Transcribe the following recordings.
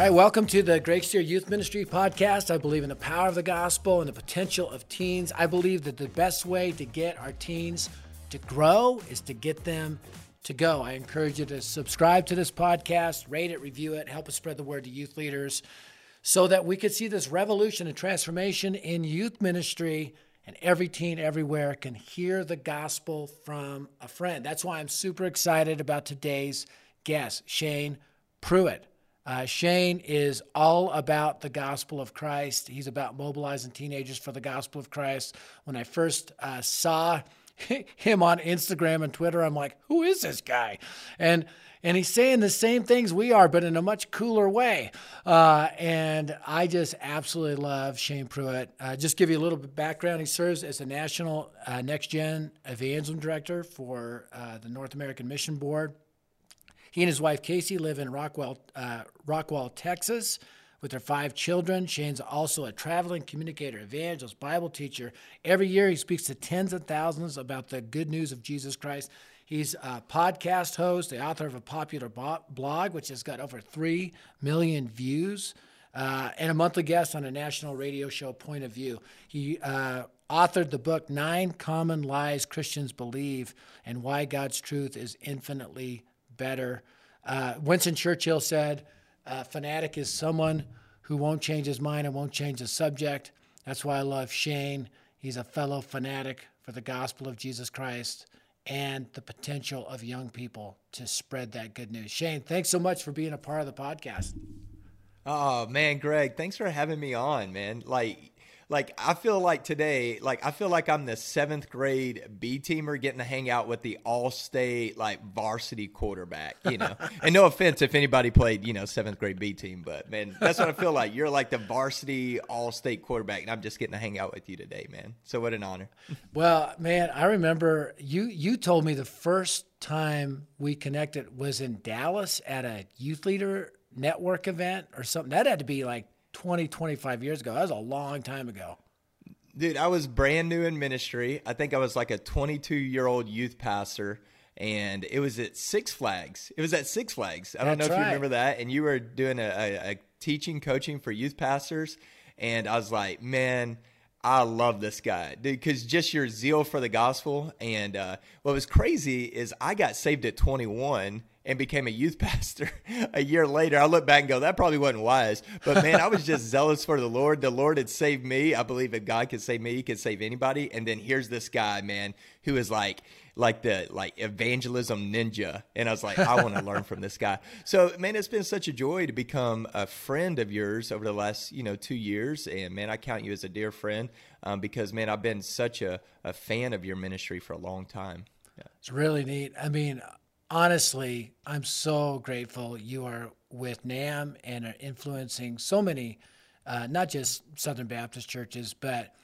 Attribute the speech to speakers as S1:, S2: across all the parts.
S1: All right, welcome to the Greg Stier Youth Ministry podcast. I believe in the power of the gospel and the potential of teens. I believe that the best way to get our teens to grow is to get them to go. I encourage you to subscribe to this podcast, rate it, review it, help us spread the word to youth leaders so that we could see this revolution and transformation in youth ministry and every teen everywhere can hear the gospel from a friend. That's why I'm super excited about today's guest, Shane Pruitt. Uh, Shane is all about the gospel of Christ. He's about mobilizing teenagers for the gospel of Christ. When I first uh, saw him on Instagram and Twitter, I'm like, who is this guy? And and he's saying the same things we are, but in a much cooler way. Uh, and I just absolutely love Shane Pruitt. Uh, just give you a little bit background. He serves as the National uh, Next Gen Evangelism Director for uh, the North American Mission Board. He and his wife Casey live in Rockwall, uh, Rockwall, Texas with their five children. Shane's also a traveling communicator, evangelist, Bible teacher. Every year he speaks to tens of thousands about the good news of Jesus Christ. He's a podcast host, the author of a popular blog, which has got over 3 million views, uh, and a monthly guest on a national radio show, Point of View. He uh, authored the book Nine Common Lies Christians Believe and Why God's Truth is Infinitely Better. Uh, Winston Churchill said, fanatic is someone who won't change his mind and won't change the subject. That's why I love Shane. He's a fellow fanatic for the gospel of Jesus Christ and the potential of young people to spread that good news. Shane, thanks so much for being a part of the podcast.
S2: Oh man, Greg, thanks for having me on, man. Like like I feel like today, like I feel like I'm the seventh grade B teamer getting to hang out with the all state like varsity quarterback, you know. and no offense if anybody played, you know, seventh grade B team, but man, that's what I feel like. You're like the varsity all state quarterback, and I'm just getting to hang out with you today, man. So what an honor.
S1: well, man, I remember you you told me the first time we connected was in Dallas at a youth leader network event or something. That had to be like 20, 25 years ago. That was a long time ago.
S2: Dude, I was brand new in ministry. I think I was like a 22 year old youth pastor, and it was at Six Flags. It was at Six Flags. I don't know if right. you remember that. And you were doing a, a, a teaching, coaching for youth pastors. And I was like, man, I love this guy, dude, because just your zeal for the gospel. And uh, what was crazy is I got saved at 21 and became a youth pastor a year later. I look back and go, that probably wasn't wise. But man, I was just zealous for the Lord. The Lord had saved me. I believe if God could save me, He could save anybody. And then here's this guy, man, who is like, like the like evangelism ninja and i was like i want to learn from this guy so man it's been such a joy to become a friend of yours over the last you know two years and man i count you as a dear friend um, because man i've been such a, a fan of your ministry for a long time
S1: yeah. it's really neat i mean honestly, I'm so grateful you are with NAM and are influencing so many, uh, not just Southern Baptist churches, but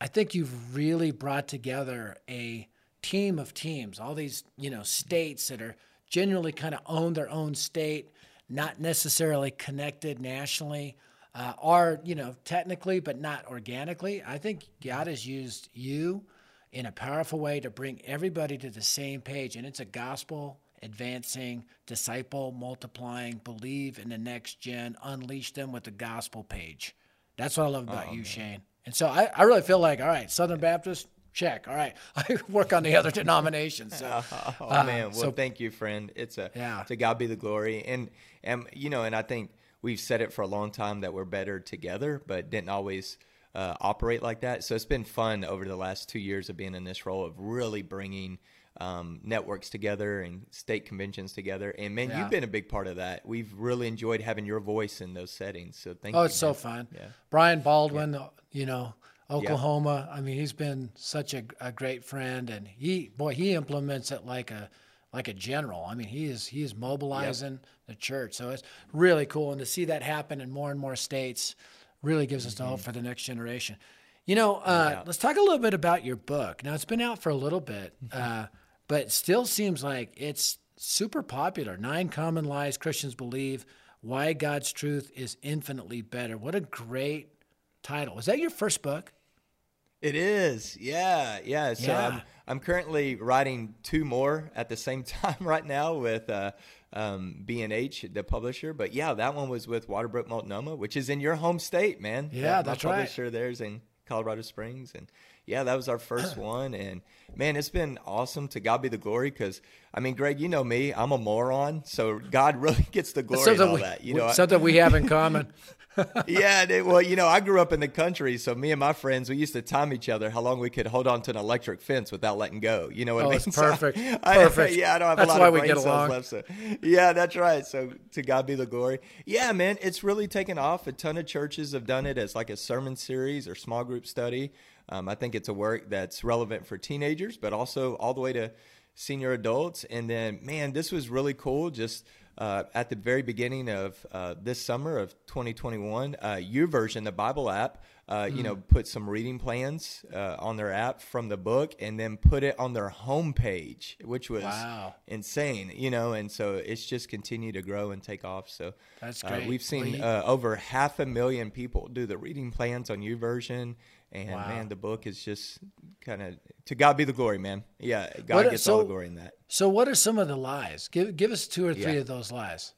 S1: I think you've really brought together a team of teams, all these, you know, states that are generally kind of own their own state, not necessarily connected nationally, uh, are, you know, technically, but not organically. I think God has used you in a powerful way to bring everybody to the same page, and it's a gospel advancing, disciple, multiplying, believe in the next gen, unleash them with the gospel page. That's what I love about oh, you, man. Shane. And so I, I really feel like, all right, Southern Baptist, check. All right, I work on the other denominations. So,
S2: oh, uh, man, well, so, thank you, friend. It's a yeah. to God be the glory, and and you know, and I think we've said it for a long time that we're better together, but didn't always uh, operate like that. So it's been fun over the last two years of being in this role of really bringing um, networks together and state conventions together. And man, yeah. you've been a big part of that. We've really enjoyed having your voice in those settings. So thank
S1: oh,
S2: you.
S1: Oh, it's so fun. Yeah. Brian Baldwin, yeah. you know, Oklahoma. I mean, he's been such a, a great friend, and he boy, he implements it like a like a general. I mean, he is he is mobilizing yep. the church. So it's really cool, and to see that happen in more and more states really gives us mm-hmm. hope for the next generation. You know, uh, yeah. let's talk a little bit about your book. Now, it's been out for a little bit. Mm-hmm. Uh, but it still seems like it's super popular. Nine Common Lies Christians Believe Why God's Truth is Infinitely Better. What a great title. Was that your first book?
S2: It is. Yeah. Yeah. So yeah. I'm currently writing two more at the same time right now with uh, um, B&H, the publisher. But yeah, that one was with Waterbrook Multnomah, which is in your home state, man.
S1: Yeah,
S2: that,
S1: that's
S2: my
S1: right.
S2: publisher there's in Colorado Springs, and yeah, that was our first one. And man, it's been awesome. To God be the glory. Because I mean, Greg, you know me, I'm a moron, so God really gets the glory in all
S1: we,
S2: that. You know,
S1: something we have in common.
S2: yeah, they, well, you know, I grew up in the country, so me and my friends, we used to time each other how long we could hold on to an electric fence without letting go. You know what
S1: oh,
S2: I mean?
S1: Perfect.
S2: I,
S1: perfect.
S2: yeah, I don't have
S1: that's
S2: a lot
S1: why
S2: of
S1: we get
S2: cells
S1: along.
S2: left. So, yeah, that's right. So to God be the glory. Yeah, man, it's really taken off. A ton of churches have done it as like a sermon series or small group study. Um, I think it's a work that's relevant for teenagers, but also all the way to senior adults. And then, man, this was really cool. Just uh, at the very beginning of uh, this summer of 2021, uh, YouVersion, the Bible app, uh, mm. you know, put some reading plans uh, on their app from the book, and then put it on their homepage, which was
S1: wow.
S2: insane, you know. And so it's just continued to grow and take off. So
S1: that's great.
S2: we've seen over half a million people do the reading plans on YouVersion. And
S1: wow.
S2: man, the book is just kind of to God be the glory, man. Yeah, God what, gets so, all the glory in that.
S1: So, what are some of the lies? Give give us two or three yeah. of those lies.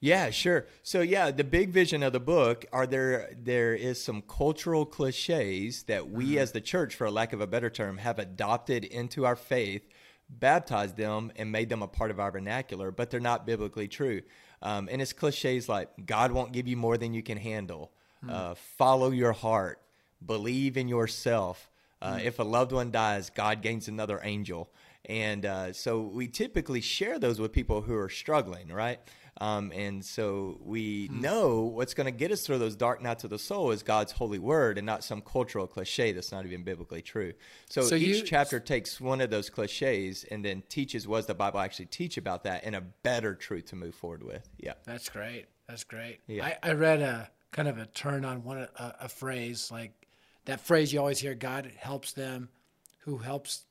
S2: Yeah, sure. So, yeah, the big vision of the book are there. There is some cultural cliches that we, mm-hmm. as the church, for lack of a better term, have adopted into our faith, baptized them, and made them a part of our vernacular, but they're not biblically true. Um, and it's cliches like God won't give you more than you can handle. Mm-hmm. Uh, follow your heart believe in yourself. Uh, mm. If a loved one dies, God gains another angel. And uh, so we typically share those with people who are struggling, right? Um, and so we mm. know what's going to get us through those dark nights of the soul is God's holy word and not some cultural cliche that's not even biblically true. So, so each you, chapter takes one of those cliches and then teaches what the Bible actually teach about that and a better truth to move forward with. Yeah.
S1: That's great. That's great. Yeah. I, I read a kind of a turn on one a, a phrase like that phrase you always hear God helps them who helps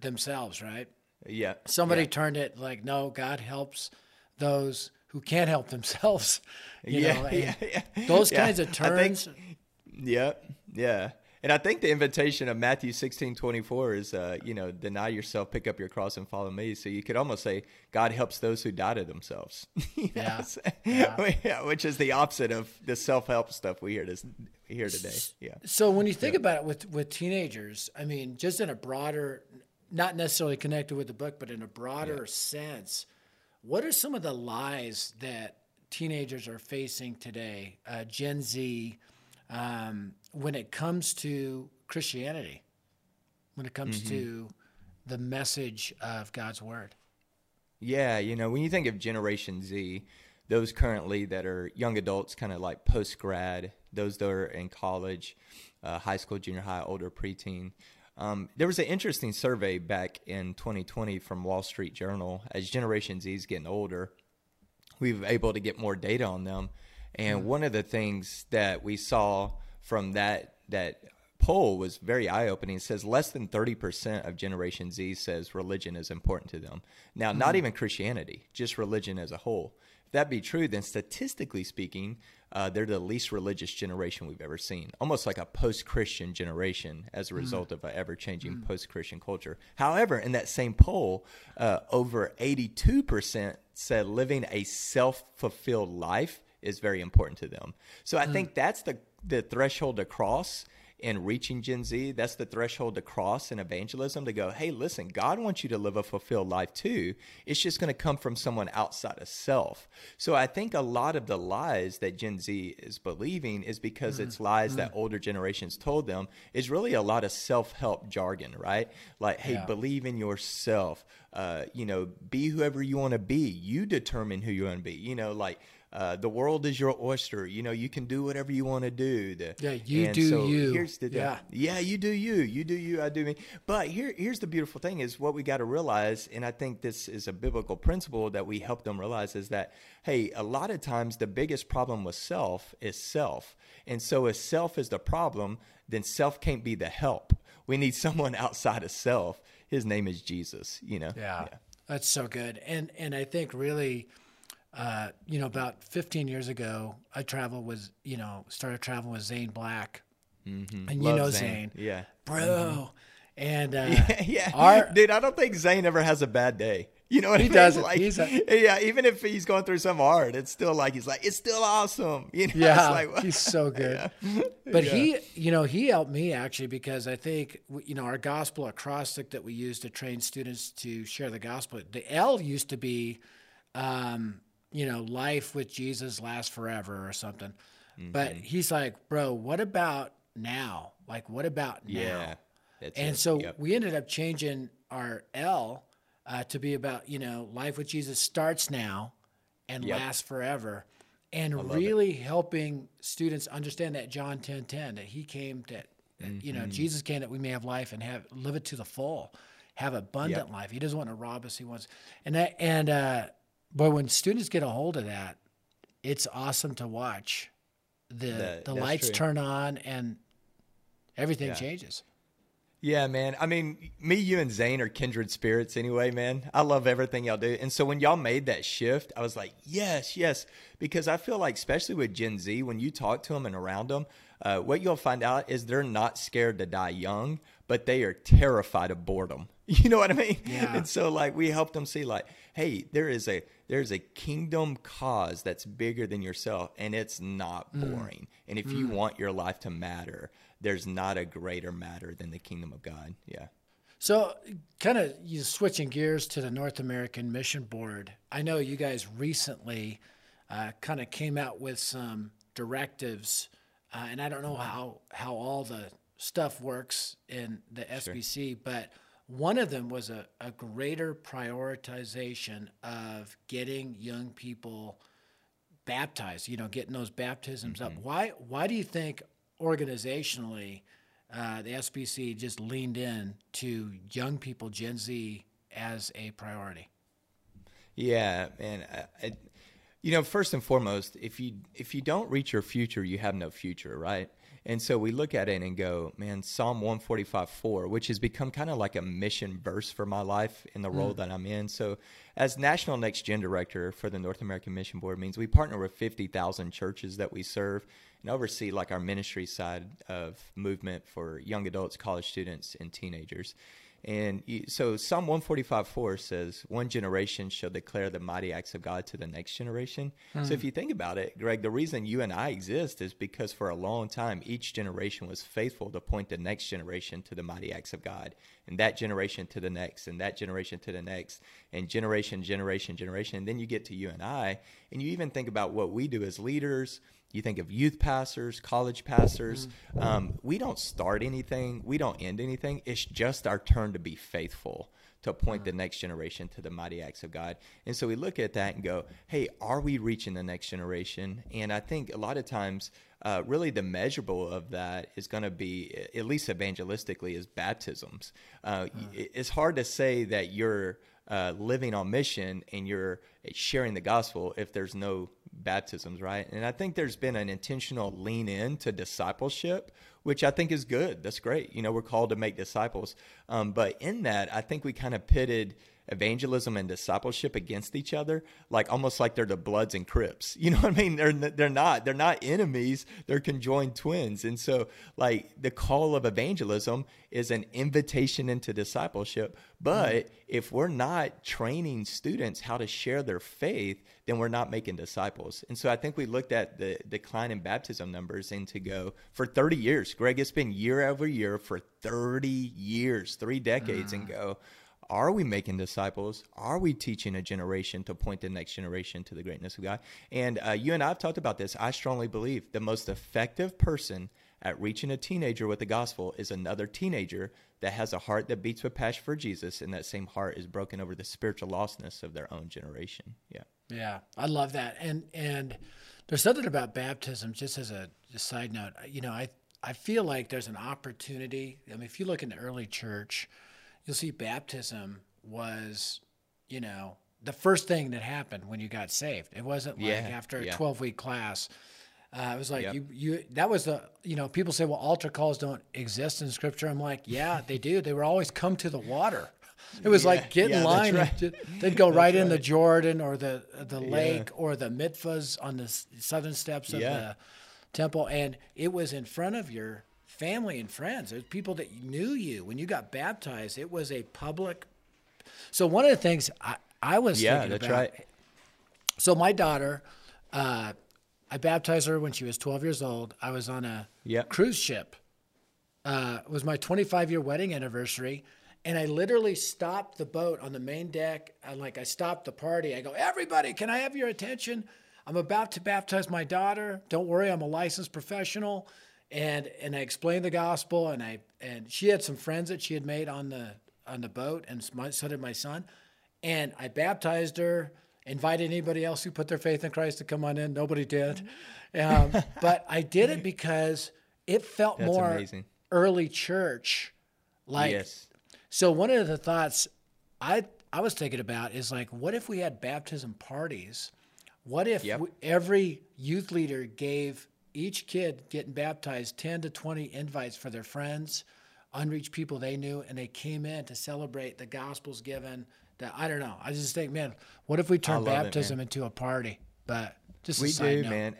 S1: themselves, right?
S2: Yeah.
S1: Somebody
S2: yeah.
S1: turned it like, no, God helps those who can't help themselves. You
S2: yeah,
S1: know,
S2: yeah, yeah,
S1: Those kinds of turns.
S2: Think, yeah, yeah. And I think the invitation of Matthew 16, 24 is, uh, you know, deny yourself, pick up your cross, and follow me. So you could almost say, God helps those who die to themselves.
S1: yeah.
S2: yeah. Which is the opposite of the self help stuff we hear, this, hear today. Yeah.
S1: So when you think yeah. about it with, with teenagers, I mean, just in a broader, not necessarily connected with the book, but in a broader yeah. sense, what are some of the lies that teenagers are facing today, uh, Gen Z, um, when it comes to Christianity, when it comes mm-hmm. to the message of God's word.
S2: Yeah, you know, when you think of Generation Z, those currently that are young adults, kind of like post grad, those that are in college, uh, high school, junior high, older preteen. Um, there was an interesting survey back in 2020 from Wall Street Journal. As Generation Z is getting older, we were able to get more data on them. And mm-hmm. one of the things that we saw from that that poll was very eye opening. It says less than 30% of Generation Z says religion is important to them. Now, mm-hmm. not even Christianity, just religion as a whole. If that be true, then statistically speaking, uh, they're the least religious generation we've ever seen, almost like a post Christian generation as a mm. result mm. of an ever changing mm. post Christian culture. However, in that same poll, uh, over 82% said living a self fulfilled life is very important to them. So I mm. think that's the the threshold to cross in reaching Gen Z. That's the threshold to cross in evangelism to go, hey, listen, God wants you to live a fulfilled life too. It's just going to come from someone outside of self. So I think a lot of the lies that Gen Z is believing is because mm it's lies mm that older generations told them is really a lot of self help jargon, right? Like, hey, yeah. believe in yourself. Uh, you know, be whoever you want to be. You determine who you want to be. You know, like, uh, the world is your oyster. You know, you can do whatever you want to do. The,
S1: yeah, you do so you.
S2: Here's the yeah. yeah, you do you. You do you. I do me. But here, here's the beautiful thing: is what we got to realize, and I think this is a biblical principle that we help them realize is that hey, a lot of times the biggest problem with self is self, and so if self is the problem, then self can't be the help. We need someone outside of self. His name is Jesus. You know.
S1: yeah. yeah. that's so good, and and I think really uh, you know, about 15 years ago, I traveled with, you know, started traveling with Zane Black. Mm-hmm. And Love you know Zane.
S2: Zane. Yeah.
S1: Bro. Mm-hmm. And uh,
S2: yeah, yeah. Our, dude, I don't think Zane ever has a bad day. You know what
S1: he
S2: I mean?
S1: doesn't.
S2: Like,
S1: a,
S2: yeah, even if he's going through some hard, it's still like he's like, it's still awesome. You know,
S1: yeah,
S2: like,
S1: he's so good. Yeah. But yeah. he, you know, he helped me actually because I think you know our gospel acrostic that we use to train students to share the gospel. The L used to be, um, you know, life with Jesus lasts forever or something. Mm-hmm. But he's like, bro, what about now? Like, what about now?
S2: Yeah.
S1: and
S2: it.
S1: so
S2: yep.
S1: we ended up changing our L uh, to be about, you know, life with Jesus starts now and yep. lasts forever. And really it. helping students understand that John 10 10, that he came to, mm-hmm. you know, mm-hmm. Jesus came that we may have life and have live it to the full, have abundant yep. life. He doesn't want to rob us. He wants, and that, and, uh, but when students get a hold of that, it's awesome to watch. The that, the lights true. turn on and everything yeah. changes.
S2: Yeah, man. I mean, me, you, and Zane are kindred spirits anyway, man. I love everything y'all do. And so when y'all made that shift, I was like, yes, yes. Because I feel like, especially with Gen Z, when you talk to them and around them, uh, what you'll find out is they're not scared to die young, but they are terrified of boredom. You know what I mean?
S1: Yeah.
S2: And so, like, we help them see, like, hey, there is a there's a kingdom cause that's bigger than yourself, and it's not mm. boring. Mm. And if mm. you want your life to matter, there's not a greater matter than the kingdom of God. Yeah.
S1: So, kind of you switching gears to the North American Mission Board. I know you guys recently uh, kind of came out with some directives, uh, and I don't know how how all the stuff works in the SBC, sure. but one of them was a, a greater prioritization of getting young people baptized. You know, getting those baptisms mm-hmm. up. Why why do you think organizationally, uh, the SBC just leaned in to young people, Gen Z, as a priority.
S2: Yeah, and I, I, you know, first and foremost, if you if you don't reach your future, you have no future, right? And so we look at it and go, man, Psalm 145 4, which has become kind of like a mission verse for my life in the role mm. that I'm in. So, as National Next Gen Director for the North American Mission Board, means we partner with 50,000 churches that we serve and oversee like our ministry side of movement for young adults, college students, and teenagers. And so Psalm 145 4 says, One generation shall declare the mighty acts of God to the next generation. Mm. So if hmm. you think about it, Greg, the reason you and I exist is because for a long time, each generation was faithful to point the next generation to the mighty acts of God, and that generation to the next, and that generation to the next, and generation, generation, generation. And then you get to you and I, and you even think about what we do as leaders you think of youth pastors, college pastors. Mm-hmm. Um, we don't start anything, we don't end anything. It's just our turn to be faithful to point the next generation to the mighty acts of God. And so we look at that and go, hey, are we reaching the next generation? And I think a lot of times, uh, really the measurable of that is going to be, at least evangelistically, is baptisms. Uh, It's hard to say that you're uh, living on mission and you're sharing the gospel if there's no baptisms, right? And I think there's been an intentional lean in to discipleship, which I think is good. That's great. You know, we're called to make disciples. Um, but in that, I think we kind of pitted evangelism and discipleship against each other, like almost like they're the Bloods and Crips. You know what I mean? They're they're not. They're not enemies. They're conjoined twins. And so, like the call of evangelism is an invitation into discipleship. But mm-hmm. if we're not training students how to share their faith, then we're not making disciples. And so I think we looked at the decline in baptism numbers and to go for 30 years, Greg, it's been year over year for 30 years, three decades, mm. and go, are we making disciples? Are we teaching a generation to point the next generation to the greatness of God? And uh, you and I have talked about this. I strongly believe the most effective person at reaching a teenager with the gospel is another teenager that has a heart that beats with passion for Jesus, and that same heart is broken over the spiritual lostness of their own generation. Yeah.
S1: Yeah, I love that. And and there's something about baptism, just as a, a side note. You know, I I feel like there's an opportunity. I mean, if you look in the early church you'll see baptism was, you know, the first thing that happened when you got saved. It wasn't like yeah, after a yeah. 12 week class. Uh, it was like yep. you, you. That was the, you know, people say, well, altar calls don't exist in Scripture. I'm like, yeah, they do. They were always come to the water. It was yeah, like get in line. Right. And they'd go right in the Jordan or the the lake or the mikvahs on the southern steps of the temple, and it was in front of your family and friends. It was people that knew you when you got baptized. It was a public. So one of the things I, I was
S2: yeah, that's
S1: about,
S2: right.
S1: So my daughter, uh, I baptized her when she was 12 years old. I was on a
S2: yep.
S1: cruise ship. Uh, it was my 25 year wedding anniversary. And I literally stopped the boat on the main deck. And like I stopped the party. I go, everybody, can I have your attention? I'm about to baptize my daughter. Don't worry, I'm a licensed professional. And and I explained the gospel. And I and she had some friends that she had made on the on the boat, and my, so did my son. And I baptized her invited anybody else who put their faith in Christ to come on in. Nobody did. Um, but I did it because it felt
S2: That's
S1: more
S2: amazing.
S1: early church. Like,
S2: yes.
S1: so one of the thoughts I, I was thinking about is like, what if we had baptism parties? What if
S2: Yep.
S1: we, every youth leader gave each kid getting baptized 10 to 20 invites for their friends, unreached people they knew, and they came in to celebrate the gospel's given. That I don't know. I just think, man, what if we turn
S2: love it,
S1: baptism into a party? But just
S2: We do,
S1: note.
S2: man.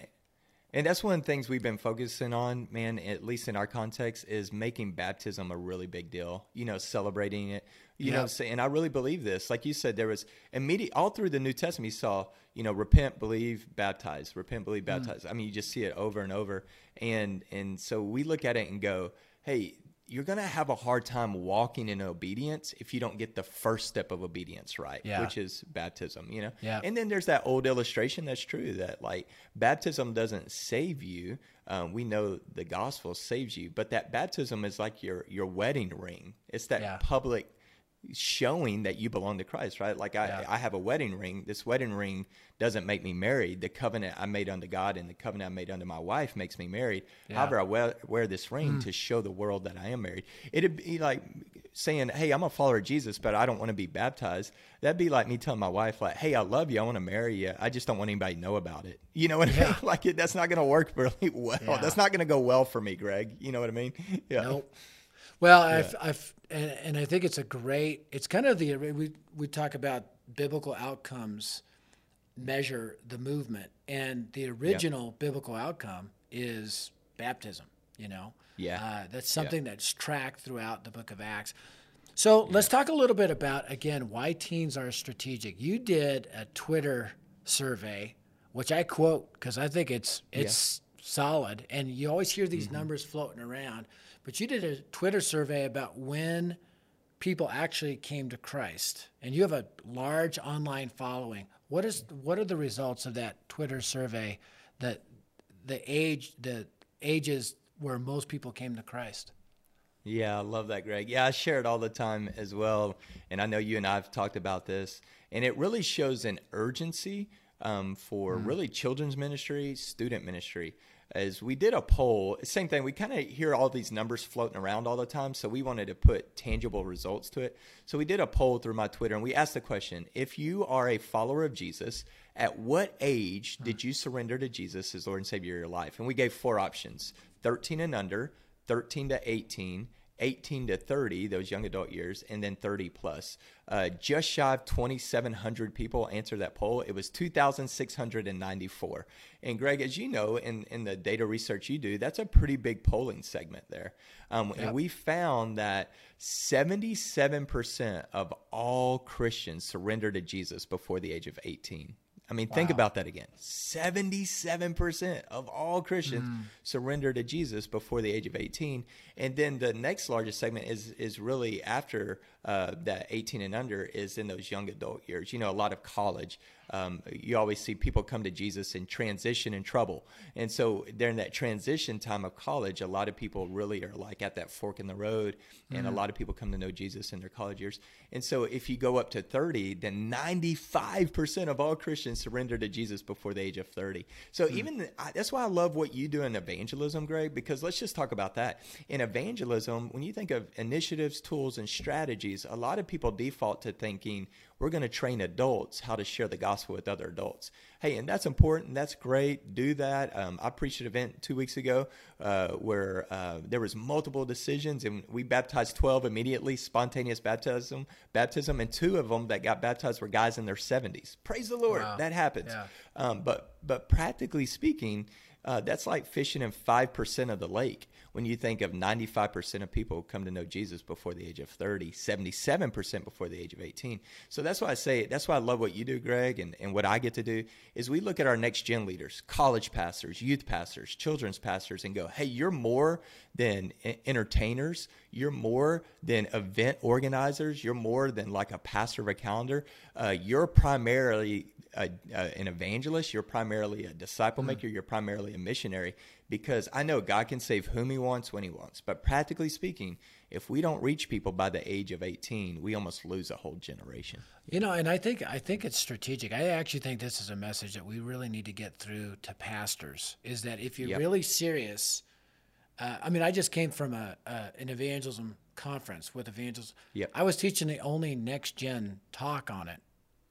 S2: And that's one of the things we've been focusing on, man, at least in our context, is making baptism a really big deal. You know, celebrating it. You know,
S1: Yep.
S2: say- and I really believe this. Like you said, there was immediate all through the New Testament. You saw, you know, repent, believe, baptize, repent, believe,
S1: Mm.
S2: baptize. I mean, you just see it over and over. And and so we look at it and go, hey, you're gonna have a hard time walking in obedience if you don't get the first step of obedience right,
S1: Yeah.
S2: which is baptism. You know,
S1: Yeah.
S2: and then there's that old illustration that's true that like baptism doesn't save you. Um, we know the gospel saves you, but that baptism is like your your wedding ring. It's that
S1: Yeah.
S2: public showing that you belong to Christ, right? Like I,
S1: Yeah.
S2: I have a wedding ring. This wedding ring doesn't make me married. The covenant I made unto God and the covenant I made unto my wife makes me married.
S1: Yeah.
S2: However, I wear, wear this ring mm. to show the world that I am married. It'd be like saying, "Hey, I'm a follower of Jesus, but I don't want to be baptized." That'd be like me telling my wife, "Like, hey, I love you. I want to marry you. I just don't want anybody to know about it." You know what I mean? Like, it, that's not going to work really well.
S1: Yeah.
S2: That's not going to go well for me, Greg. You know what I mean? Yeah.
S1: Nope. Well, I've, I've, and, and I think it's a great. It's kind of the we we talk about biblical outcomes measure the movement, and the original biblical outcome is baptism. You know,
S2: Yeah.
S1: uh, that's something that's tracked throughout the Book of Acts. So let's talk a little bit about again why teens are strategic. You did a Twitter survey, which I quote because I think it's it's solid, and you always hear these mm-hmm. numbers floating around. But you did a Twitter survey about when people actually came to Christ, and you have a large online following. What is what are the results of that Twitter survey? That the age the ages where most people came to Christ.
S2: Yeah, I love that, Greg. Yeah, I share it all the time as well. And I know you and I have talked about this. And it really shows an urgency um, for really children's ministry, student ministry. As we did a poll, same thing, we kind of hear all these numbers floating around all the time. So we wanted to put tangible results to it. So we did a poll through my Twitter and we asked the question if you are a follower of Jesus, at what age did you surrender to Jesus as Lord and Savior of your life? And we gave four options 13 and under, 13 to 18, 18 to 30, those young adult years, and then 30 plus. Uh, just shy of 2,700 people answered that poll. It was 2,694. And Greg, as you know, in, in the data research you do, that's a pretty big polling segment there. Um,
S1: Yep.
S2: And we found that 77% of all Christians surrender to Jesus before the age of 18. I mean, think about that again. 77% of all Christians surrender to Jesus before the age of 18. And then the next largest segment is is really after uh, that 18 and under is in those young adult years. You know, a lot of college. Um, you always see people come to Jesus in transition and trouble. And so during that transition time of college, a lot of people really are like at that fork in the road. And a lot of people come to know Jesus in their college years. And so if you go up to 30, then 95% of all Christians surrender to Jesus before the age of 30. So even I, that's why I love what you do in evangelism, Greg, because let's just talk about that. In evangelism, when you think of initiatives, tools, and strategies, a lot of people default to thinking we're going to train adults how to share the gospel with other adults. Hey, and that's important. That's great. Do that. Um, I preached an event two weeks ago uh, where uh, there was multiple decisions, and we baptized twelve immediately, spontaneous baptism. Baptism, and two of them that got baptized were guys in their seventies. Praise the Lord.
S1: Wow.
S2: That happens.
S1: Yeah.
S2: Um, but but practically speaking, uh, that's like fishing in five percent of the lake. When you think of 95% of people come to know Jesus before the age of 30, 77% before the age of 18. So that's why I say, it that's why I love what you do, Greg, and, and what I get to do is we look at our next gen leaders, college pastors, youth pastors, children's pastors, and go, hey, you're more than entertainers. You're more than event organizers. You're more than like a pastor of a calendar. Uh, you're primarily a, a, an evangelist. You're primarily a disciple hmm. maker. Mm. You're primarily a missionary because I know God can save whom He wants when He wants. But practically speaking, if we don't reach people by the age of 18, we almost lose a whole generation.
S1: You know, and I think I think it's strategic. I actually think this is a message that we really need to get through to pastors. Is that if you're yep. really serious uh, I mean, I just came from a, an evangelism conference with evangelists.
S2: Yep.
S1: I was teaching the only next gen talk on it.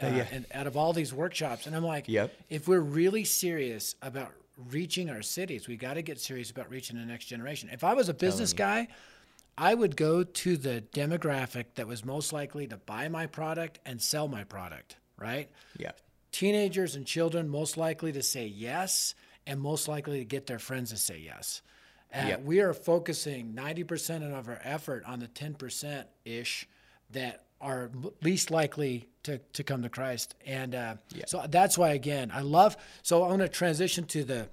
S1: Uh, yeah. And out of all these workshops, and I'm like,
S2: yep.
S1: if we're really serious about reaching our cities, we got to get serious about reaching the next generation. If I was a business guy, I would go to the demographic that was most likely to buy my product and sell my product, right?
S2: Yeah.
S1: Teenagers and children most likely to say yes and most likely to get their friends to say yes. Uh, yep. We are focusing 90% of our effort on the 10% ish that are least likely to, to come to Christ. And uh, yep. so that's why, again, I love. So I want to transition to the,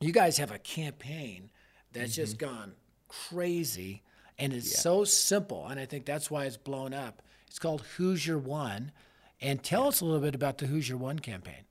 S1: you guys have a campaign that's mm-hmm. just gone crazy and it's yep. so simple. And I think that's why it's blown up. It's called Who's Your One. And tell us a little bit about the Who's Your One campaign.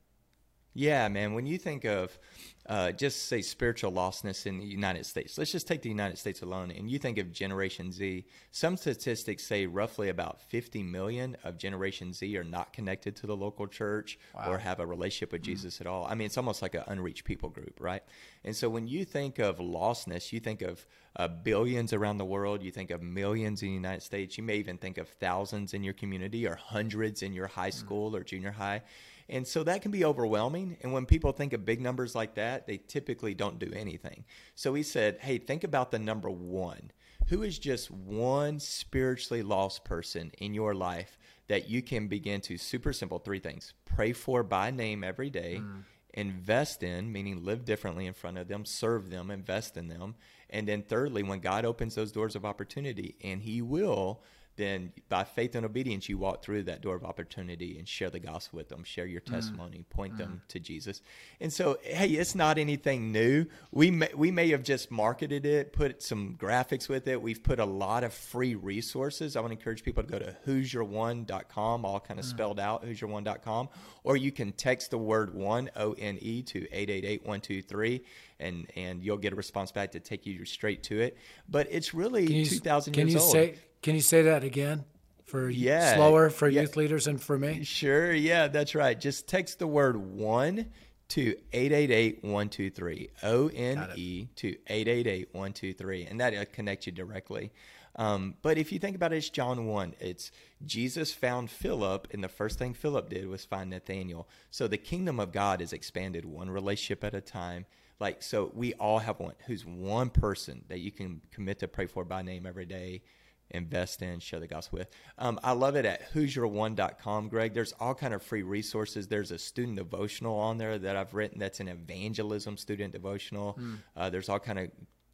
S2: Yeah, man. When you think of uh, just say spiritual lostness in the United States. Let's just take the United States alone, and you think of Generation Z. Some statistics say roughly about 50 million of Generation Z are not connected to the local church wow. or have a relationship with mm-hmm. Jesus at all. I mean, it's almost like an unreached people group, right? And so when you think of lostness, you think of uh, billions around the world, you think of millions in the United States, you may even think of thousands in your community or hundreds in your high mm. school mm-hmm. or junior high. And so that can be overwhelming. And when people think of big numbers like that, they typically don't do anything. So he said, hey, think about the number one. Who is just one spiritually lost person in your life that you can begin to, super simple, three things pray for by name every day, mm. invest in, meaning live differently in front of them, serve them, invest in them. And then thirdly, when God opens those doors of opportunity, and He will, then by faith and obedience, you walk through that door of opportunity and share the gospel with them, share your mm. testimony, mm. point mm. them to Jesus. And so, hey, it's not anything new. We may, we may have just marketed it, put some graphics with it. We've put a lot of free resources. I want to encourage people to go to who'syourone.com, all kind of mm. spelled out, who'syourone.com, or you can text the word one, O N E, to 888 123 and and you'll get a response back to take you straight to it. But it's really two thousand years old.
S1: Say, can you say that again? For yeah, slower for yeah. youth leaders and for me?
S2: Sure, yeah, that's right. Just text the word one to 888-123 o-n-e to 888-123 and that'll connect you directly um, but if you think about it it's john 1 it's jesus found philip and the first thing philip did was find nathaniel so the kingdom of god is expanded one relationship at a time like, so we all have one who's one person that you can commit to pray for by name every day, invest in, share the gospel with. Um, I love it at who'syourone.com, Greg. There's all kind of free resources. There's a student devotional on there that I've written that's an evangelism student devotional. Mm. Uh, there's all kind of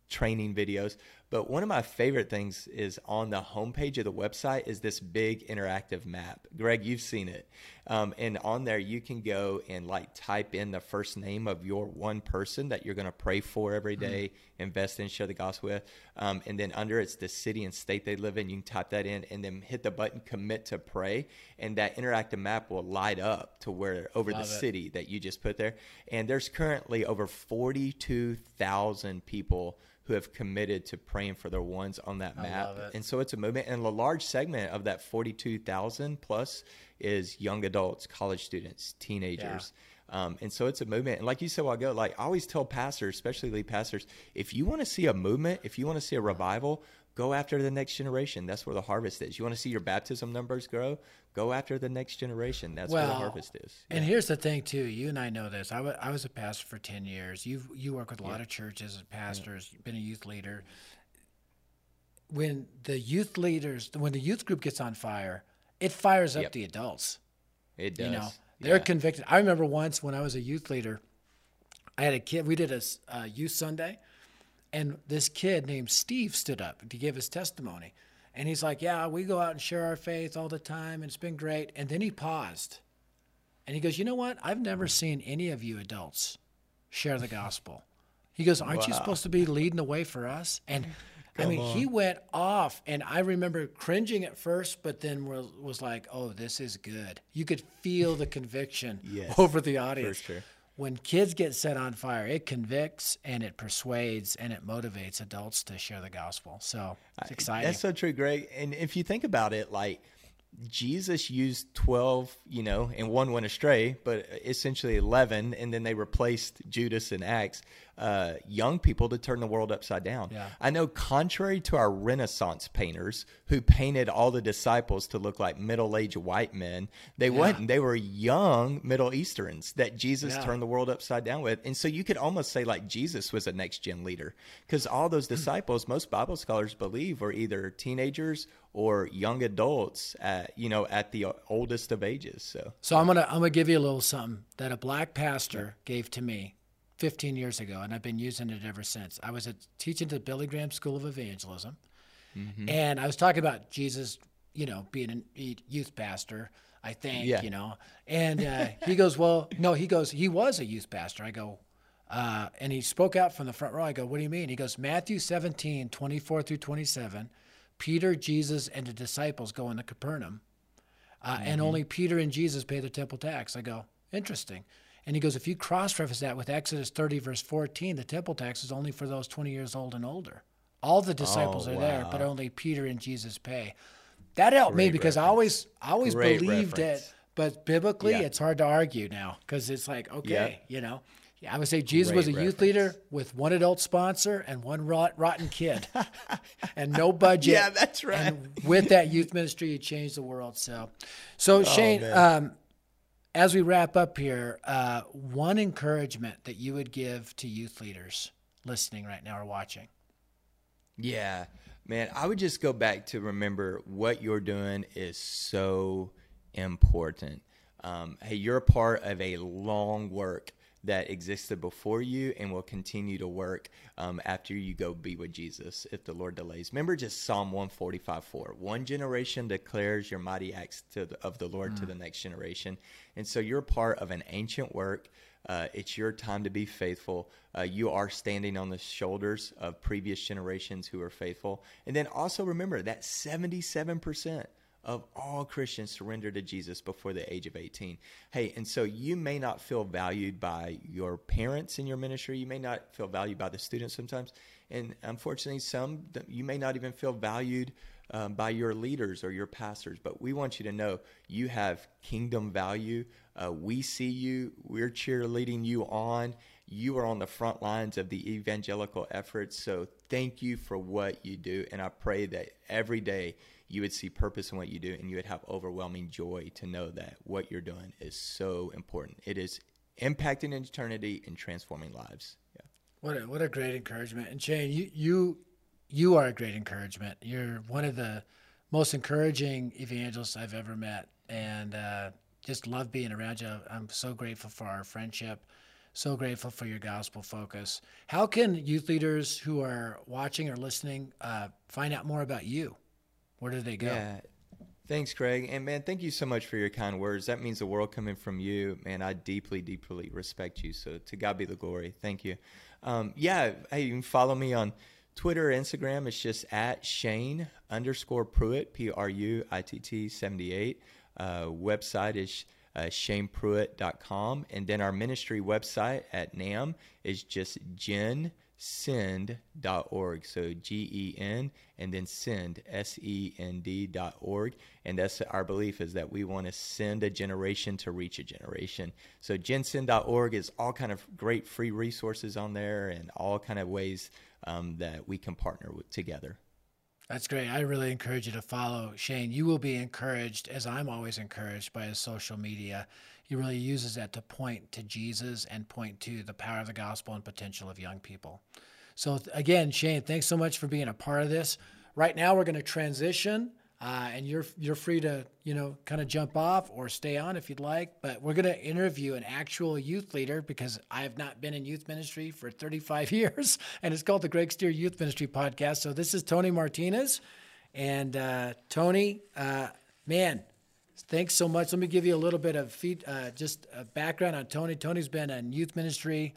S2: training videos. But one of my favorite things is on the homepage of the website is this big interactive map. Greg, you've seen it. Um, and on there, you can go and like type in the first name of your one person that you're going to pray for every hmm. mm-hmm. invest in, share the gospel with. Um, and then under it's the city and state they live in. You can type that in and then hit the button commit to pray. And that interactive map will light up to where over Love the it. city that you just put there. And there's currently over 42,000 people who have committed to praying for their ones on that map. And so it's a movement. And a large segment of that 42,000 plus is young adults, college students, teenagers. Yeah. Um, and so it's a movement. And like you said a while ago, like I always tell pastors, especially lead pastors, if you want to see a movement, if you want to see a revival, go after the next generation. That's where the harvest is. You want to see your baptism numbers grow? Go after the next generation. That's well, where the harvest is.
S1: Yeah. And here's the thing, too. You and I know this. I, w- I was a pastor for 10 years. You you work with a lot of churches as pastors. You've been a youth leader. When the youth leaders, when the youth group gets on fire, it fires up yep. the adults.
S2: It does. You know,
S1: they're yeah. convicted. I remember once when I was a youth leader, I had a kid. We did a, a youth Sunday, And this kid named Steve stood up to give his testimony. And he's like, Yeah, we go out and share our faith all the time, and it's been great. And then he paused and he goes, You know what? I've never seen any of you adults share the gospel. He goes, Aren't wow. you supposed to be leading the way for us? And Come I mean, on. he went off, and I remember cringing at first, but then was, was like, "Oh, this is good." You could feel the conviction yes, over the audience. Sure. When kids get set on fire, it convicts and it persuades and it motivates adults to share the gospel. So it's exciting.
S2: That's so true, Greg. And if you think about it, like Jesus used 12, you know, and one went astray, but essentially 11, and then they replaced Judas and Acts, uh, young people to turn the world upside down. Yeah. I know, contrary to our Renaissance painters who painted all the disciples to look like middle aged white men, they yeah. went they were young Middle Easterns that Jesus yeah. turned the world upside down with. And so you could almost say, like, Jesus was a next gen leader because all those hmm. disciples, most Bible scholars believe, were either teenagers or young adults at you know at the oldest of ages so.
S1: So i'm gonna i'm gonna give you a little something that a black pastor gave to me 15 years ago and i've been using it ever since. I was teaching at the billy graham school of evangelism mm-hmm. and i was talking about jesus you know being a youth pastor i think yeah. you know. And uh, he goes well no he goes he was a youth pastor. I go uh, and he spoke out from the front row. I go what do you mean? He goes matthew 17 24 through 27 Peter, Jesus, and the disciples go into Capernaum, uh, mm-hmm. and only Peter and Jesus pay the temple tax. I go, interesting. And he goes, if you cross reference that with Exodus 30, verse 14, the temple tax is only for those 20 years old and older. All the disciples oh, are wow. there, but only Peter and Jesus pay. That helped Great me because reference. I always, I always Great believed reference. it, but biblically, yeah. it's hard to argue now because it's like, okay, yeah. you know. I would say Jesus Great was a reference. youth leader with one adult sponsor and one rot, rotten kid, and no budget.
S2: Yeah, that's right.
S1: And with that youth ministry, he changed the world. So, so oh, Shane, um, as we wrap up here, uh, one encouragement that you would give to youth leaders listening right now or watching.
S2: Yeah, man, I would just go back to remember what you're doing is so important. Um, hey, you're a part of a long work that existed before you and will continue to work um, after you go be with Jesus if the Lord delays. Remember just Psalm 145 4. One generation declares your mighty acts the, of the Lord mm. to the next generation. And so you're part of an ancient work. Uh, it's your time to be faithful. Uh, you are standing on the shoulders of previous generations who are faithful. And then also remember that 77% of all Christians surrender to Jesus before the age of 18. Hey, and so you may not feel valued by your parents in your ministry. You may not feel valued by the students sometimes. And unfortunately, some you may not even feel valued um, by your leaders or your pastors. But we want you to know you have kingdom value. Uh, we see you, we're cheerleading you on. You are on the front lines of the evangelical efforts. So thank you for what you do. And I pray that every day you would see purpose in what you do and you would have overwhelming joy to know that what you're doing is so important. It is impacting eternity and transforming lives. Yeah.
S1: What a, what a great encouragement. And Shane, you you you are a great encouragement. You're one of the most encouraging evangelists I've ever met, and uh, just love being around you. I'm so grateful for our friendship. So grateful for your gospel focus. How can youth leaders who are watching or listening uh, find out more about you? Where did they go? Yeah.
S2: Thanks, Craig. And man, thank you so much for your kind words. That means the world coming from you. Man, I deeply, deeply respect you. So to God be the glory. Thank you. Um, yeah, hey, you can follow me on Twitter, Instagram. It's just at Shane underscore Pruitt, P R U I T T 78. Uh, website is uh, shanepruitt.com. And then our ministry website at NAM is just Gen send.org. So G E N and then send, S E N D.org. And that's our belief is that we want to send a generation to reach a generation. So gensend.org is all kind of great free resources on there and all kind of ways um, that we can partner with together.
S1: That's great. I really encourage you to follow Shane. You will be encouraged, as I'm always encouraged by his social media. He really uses that to point to Jesus and point to the power of the gospel and potential of young people. So, again, Shane, thanks so much for being a part of this. Right now, we're going to transition Uh, and you're you're free to you know kind of jump off or stay on if you'd like. But we're going to interview an actual youth leader because I have not been in youth ministry for 35 years, and it's called the Greg Stier Youth Ministry Podcast. So this is Tony Martinez, and uh, Tony, uh, man, thanks so much. Let me give you a little bit of feed, uh, just a background on Tony. Tony's been in youth ministry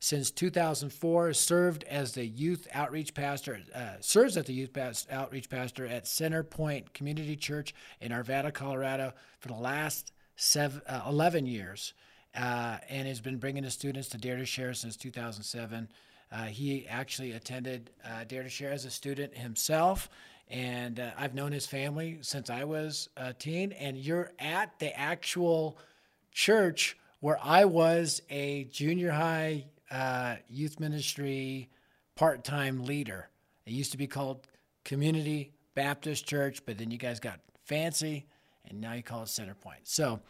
S1: since 2004, served as the youth outreach pastor, uh, serves as the youth outreach pastor at Center Point Community Church in Arvada, Colorado for the last seven, uh, 11 years, uh, and has been bringing the students to Dare to Share since 2007. Uh, he actually attended uh, Dare to Share as a student himself. And uh, I've known his family since I was a teen. And you're at the actual church where I was a junior high uh, youth ministry part time leader. It used to be called Community Baptist Church, but then you guys got fancy and now you call it Center Point. So,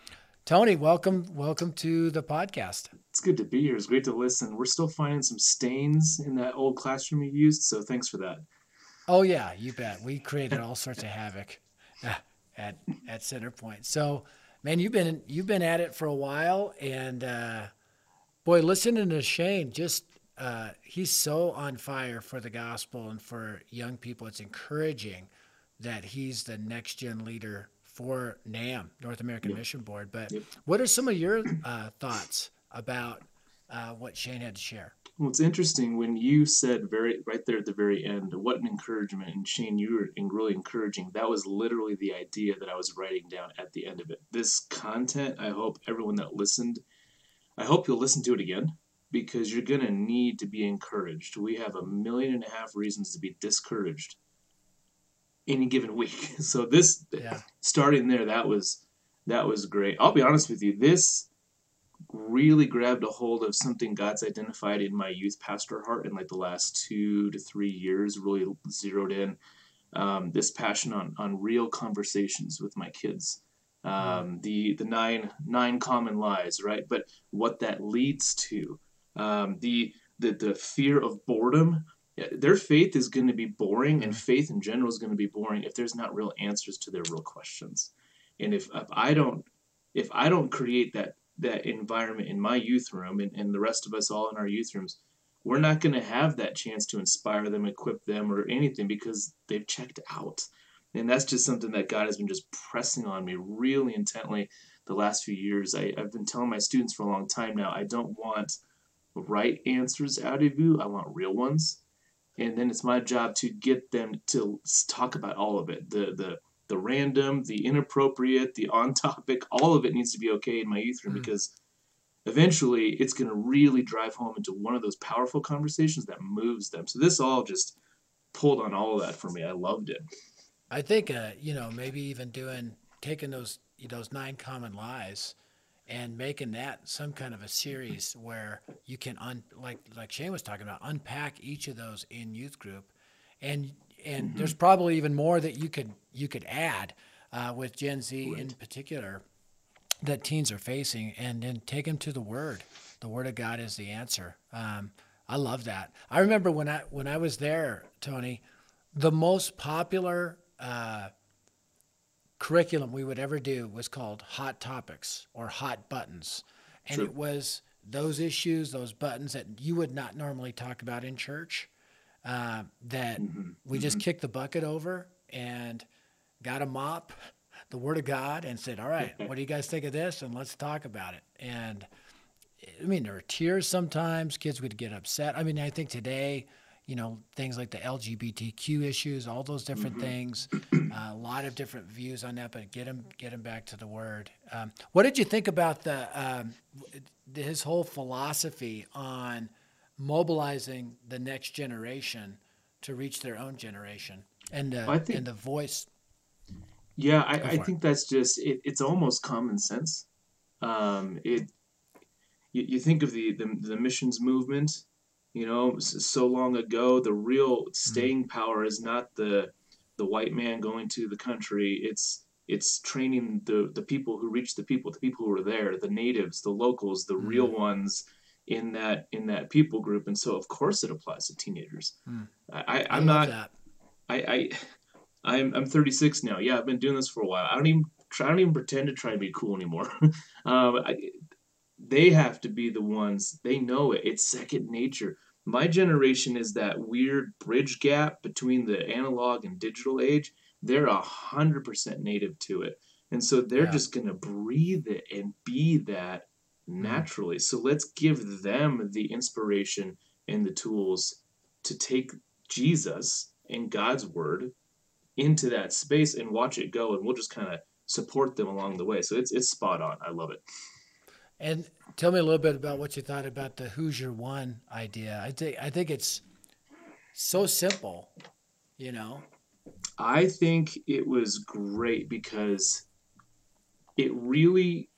S1: Tony, welcome, welcome to the podcast.
S3: It's good to be here. It's great to listen. We're still finding some stains in that old classroom you used, so thanks for that.
S1: Oh yeah, you bet. We created all sorts of havoc at at Center Point. So, man, you've been you've been at it for a while, and uh, Boy, listening to Shane, just uh, he's so on fire for the gospel and for young people. It's encouraging that he's the next gen leader for NAMB, North American yep. Mission Board. But yep. what are some of your uh, thoughts about uh, what Shane had to share?
S3: Well, it's interesting when you said very right there at the very end, what an encouragement. And Shane, you were really encouraging. That was literally the idea that I was writing down at the end of it. This content, I hope everyone that listened I hope you'll listen to it again because you're going to need to be encouraged. We have a million and a half reasons to be discouraged any given week. So this yeah. starting there that was that was great. I'll be honest with you, this really grabbed a hold of something God's identified in my youth pastor heart in like the last 2 to 3 years really zeroed in um, this passion on on real conversations with my kids um, the the nine nine common lies, right? But what that leads to, um, the the the fear of boredom. Their faith is going to be boring, and mm-hmm. faith in general is going to be boring if there's not real answers to their real questions. And if, if I don't if I don't create that that environment in my youth room and, and the rest of us all in our youth rooms, we're not going to have that chance to inspire them, equip them, or anything because they've checked out. And that's just something that God has been just pressing on me really intently the last few years. I, I've been telling my students for a long time now I don't want right answers out of you, I want real ones. And then it's my job to get them to talk about all of it the, the, the random, the inappropriate, the on topic, all of it needs to be okay in my youth room mm. because eventually it's going to really drive home into one of those powerful conversations that moves them. So this all just pulled on all of that for me. I loved it.
S1: I think uh, you know maybe even doing taking those those nine common lies and making that some kind of a series where you can un like like Shane was talking about unpack each of those in youth group and and mm-hmm. there's probably even more that you could you could add uh, with Gen Z right. in particular that teens are facing and then take them to the word the word of God is the answer um, I love that I remember when I when I was there Tony the most popular uh, curriculum we would ever do was called Hot Topics or Hot Buttons. And True. it was those issues, those buttons that you would not normally talk about in church, uh, that mm-hmm. we just mm-hmm. kicked the bucket over and got a mop, the Word of God, and said, All right, what do you guys think of this? And let's talk about it. And I mean, there were tears sometimes. Kids would get upset. I mean, I think today, you know things like the LGBTQ issues, all those different mm-hmm. things. Uh, a lot of different views on that, but get him get him back to the word. Um, what did you think about the um, his whole philosophy on mobilizing the next generation to reach their own generation and uh, think, and the voice?
S3: Yeah, I, I think that's just it, it's almost common sense. Um, it you, you think of the, the the missions movement you know so long ago the real mm-hmm. staying power is not the the white man going to the country it's it's training the the people who reach the people the people who are there the natives the locals the mm. real ones in that in that people group and so of course it applies to teenagers mm. i, I am not that. I, I I'm I'm 36 now. Yeah, I've been doing this for a while. I don't even try, I don't even pretend to try and be cool anymore. um, I, they have to be the ones. They know it. It's second nature. My generation is that weird bridge gap between the analog and digital age. They're a hundred percent native to it, and so they're yeah. just gonna breathe it and be that. Naturally. So let's give them the inspiration and the tools to take Jesus and God's word into that space and watch it go and we'll just kind of support them along the way. So it's it's spot on. I love it.
S1: And tell me a little bit about what you thought about the Who's Your One idea. I think I think it's so simple, you know.
S3: I think it was great because it really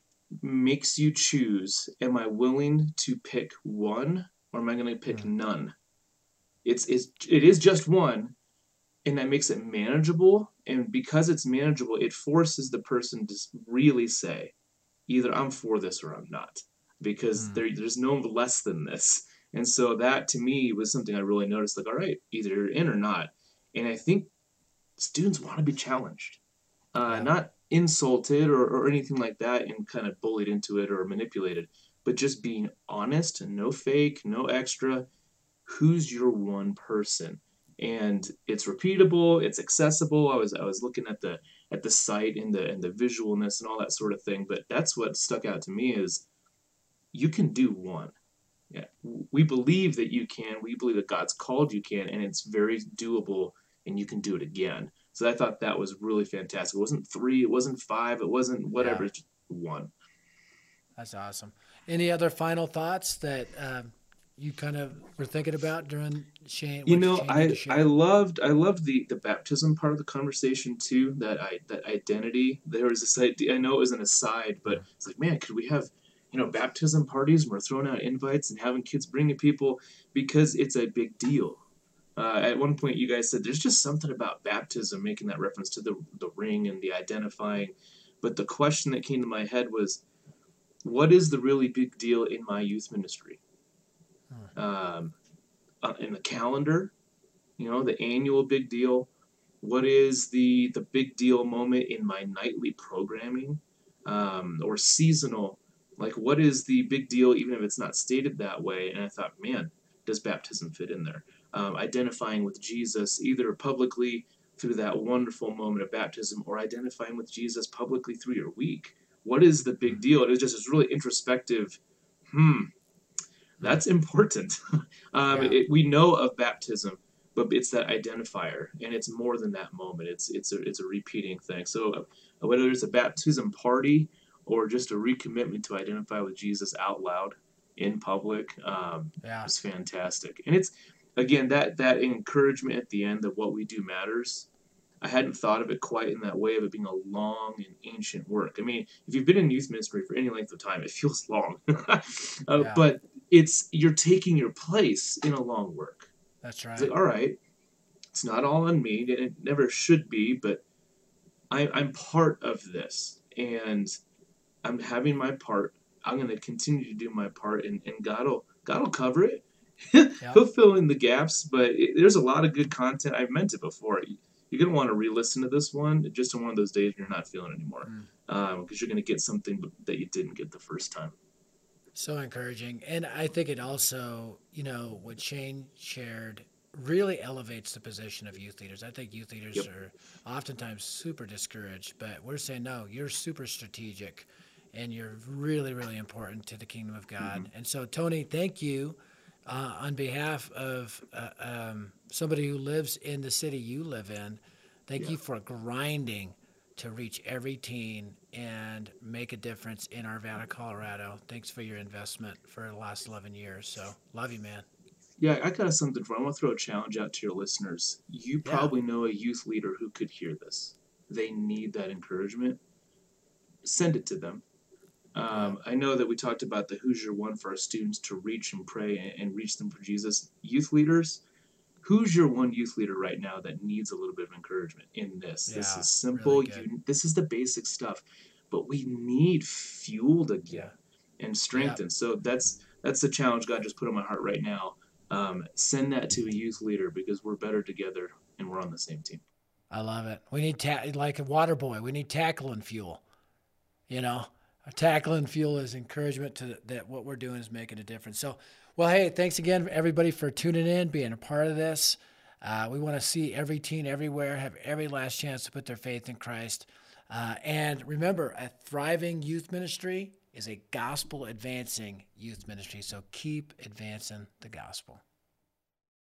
S3: makes you choose am I willing to pick one or am I going to pick mm. none? It's, it's it is just one and that makes it manageable and because it's manageable it forces the person to really say either i'm for this or i'm not because mm. there, there's no less than this and so that to me was something i really noticed like all right either you're in or not and i think students want to be challenged uh, yeah. not insulted or, or anything like that and kind of bullied into it or manipulated. But just being honest no fake no extra who's your one person? And it's repeatable it's accessible. I was i was looking at the at the site and the and the visualness and all that sort of thing but that's what stuck out to me is you can do one. Yeah we believe that you can. We believe that god's called you can and it's very doable and you can do it again so i thought that was really fantastic it wasn't three it wasn't five it wasn't whatever yeah. it's just one
S1: that's awesome any other final thoughts that um, you kind of were thinking about during Shane?
S3: You know, I I loved I loved the the baptism part of the conversation too. That I that identity. There was this idea. I know it was an aside, but it's like, man, could we have you know baptism parties and we're throwing out invites and having kids bringing people because it's a big deal. Uh, at one point, you guys said there's just something about baptism, making that reference to the the ring and the identifying. But the question that came to my head was, what is the really big deal in my youth ministry? um, uh, in the calendar, you know, the annual big deal. What is the the big deal moment in my nightly programming um, or seasonal? Like, what is the big deal, even if it's not stated that way? And I thought, man, does baptism fit in there? Um, identifying with Jesus either publicly through that wonderful moment of baptism or identifying with Jesus publicly through your week. What is the big deal? It was just this really introspective, hmm, that's important. um, yeah. it, we know of baptism, but it's that identifier, and it's more than that moment. It's it's a it's a repeating thing. So uh, whether it's a baptism party or just a recommitment to identify with Jesus out loud in public, um, yeah. it's fantastic. And it's again that that encouragement at the end that what we do matters. I hadn't thought of it quite in that way of it being a long and ancient work. I mean, if you've been in youth ministry for any length of time, it feels long. uh, yeah. But it's you're taking your place in a long work.
S1: That's right.
S3: It's like, all right, it's not all on me, and it never should be, but I, I'm part of this, and I'm having my part. I'm going to continue to do my part, and, and God will God will cover it. He'll fill in the gaps, but it, there's a lot of good content. I've meant it before. You're going to want to re-listen to this one just on one of those days you're not feeling anymore, because mm. um, you're going to get something that you didn't get the first time.
S1: So encouraging. And I think it also, you know, what Shane shared really elevates the position of youth leaders. I think youth leaders yep. are oftentimes super discouraged, but we're saying, no, you're super strategic and you're really, really important to the kingdom of God. Mm-hmm. And so, Tony, thank you uh, on behalf of uh, um, somebody who lives in the city you live in. Thank yeah. you for grinding to reach every teen and make a difference in Arvada, Colorado. Thanks for your investment for the last 11 years. So, love you, man.
S3: Yeah, I got something for. I want to throw a challenge out to your listeners. You probably yeah. know a youth leader who could hear this. They need that encouragement. Send it to them. Um, I know that we talked about the Who's Your One for our students to reach and pray and, and reach them for Jesus. Youth leaders, who's your one youth leader right now that needs a little bit of encouragement in this? Yeah, this is simple. Really you, this is the basic stuff, but we need fueled again yeah. and strengthened. Yeah. So that's that's the challenge God just put on my heart right now. Um, send that to a youth leader because we're better together and we're on the same team.
S1: I love it. We need ta- like a water boy. We need tackle and fuel. You know, and fuel is encouragement to that what we're doing is making a difference. So, well, hey, thanks again everybody for tuning in, being a part of this. Uh, we want to see every teen everywhere have every last chance to put their faith in Christ. Uh, and remember, a thriving youth ministry is a gospel advancing youth ministry. So keep advancing the gospel.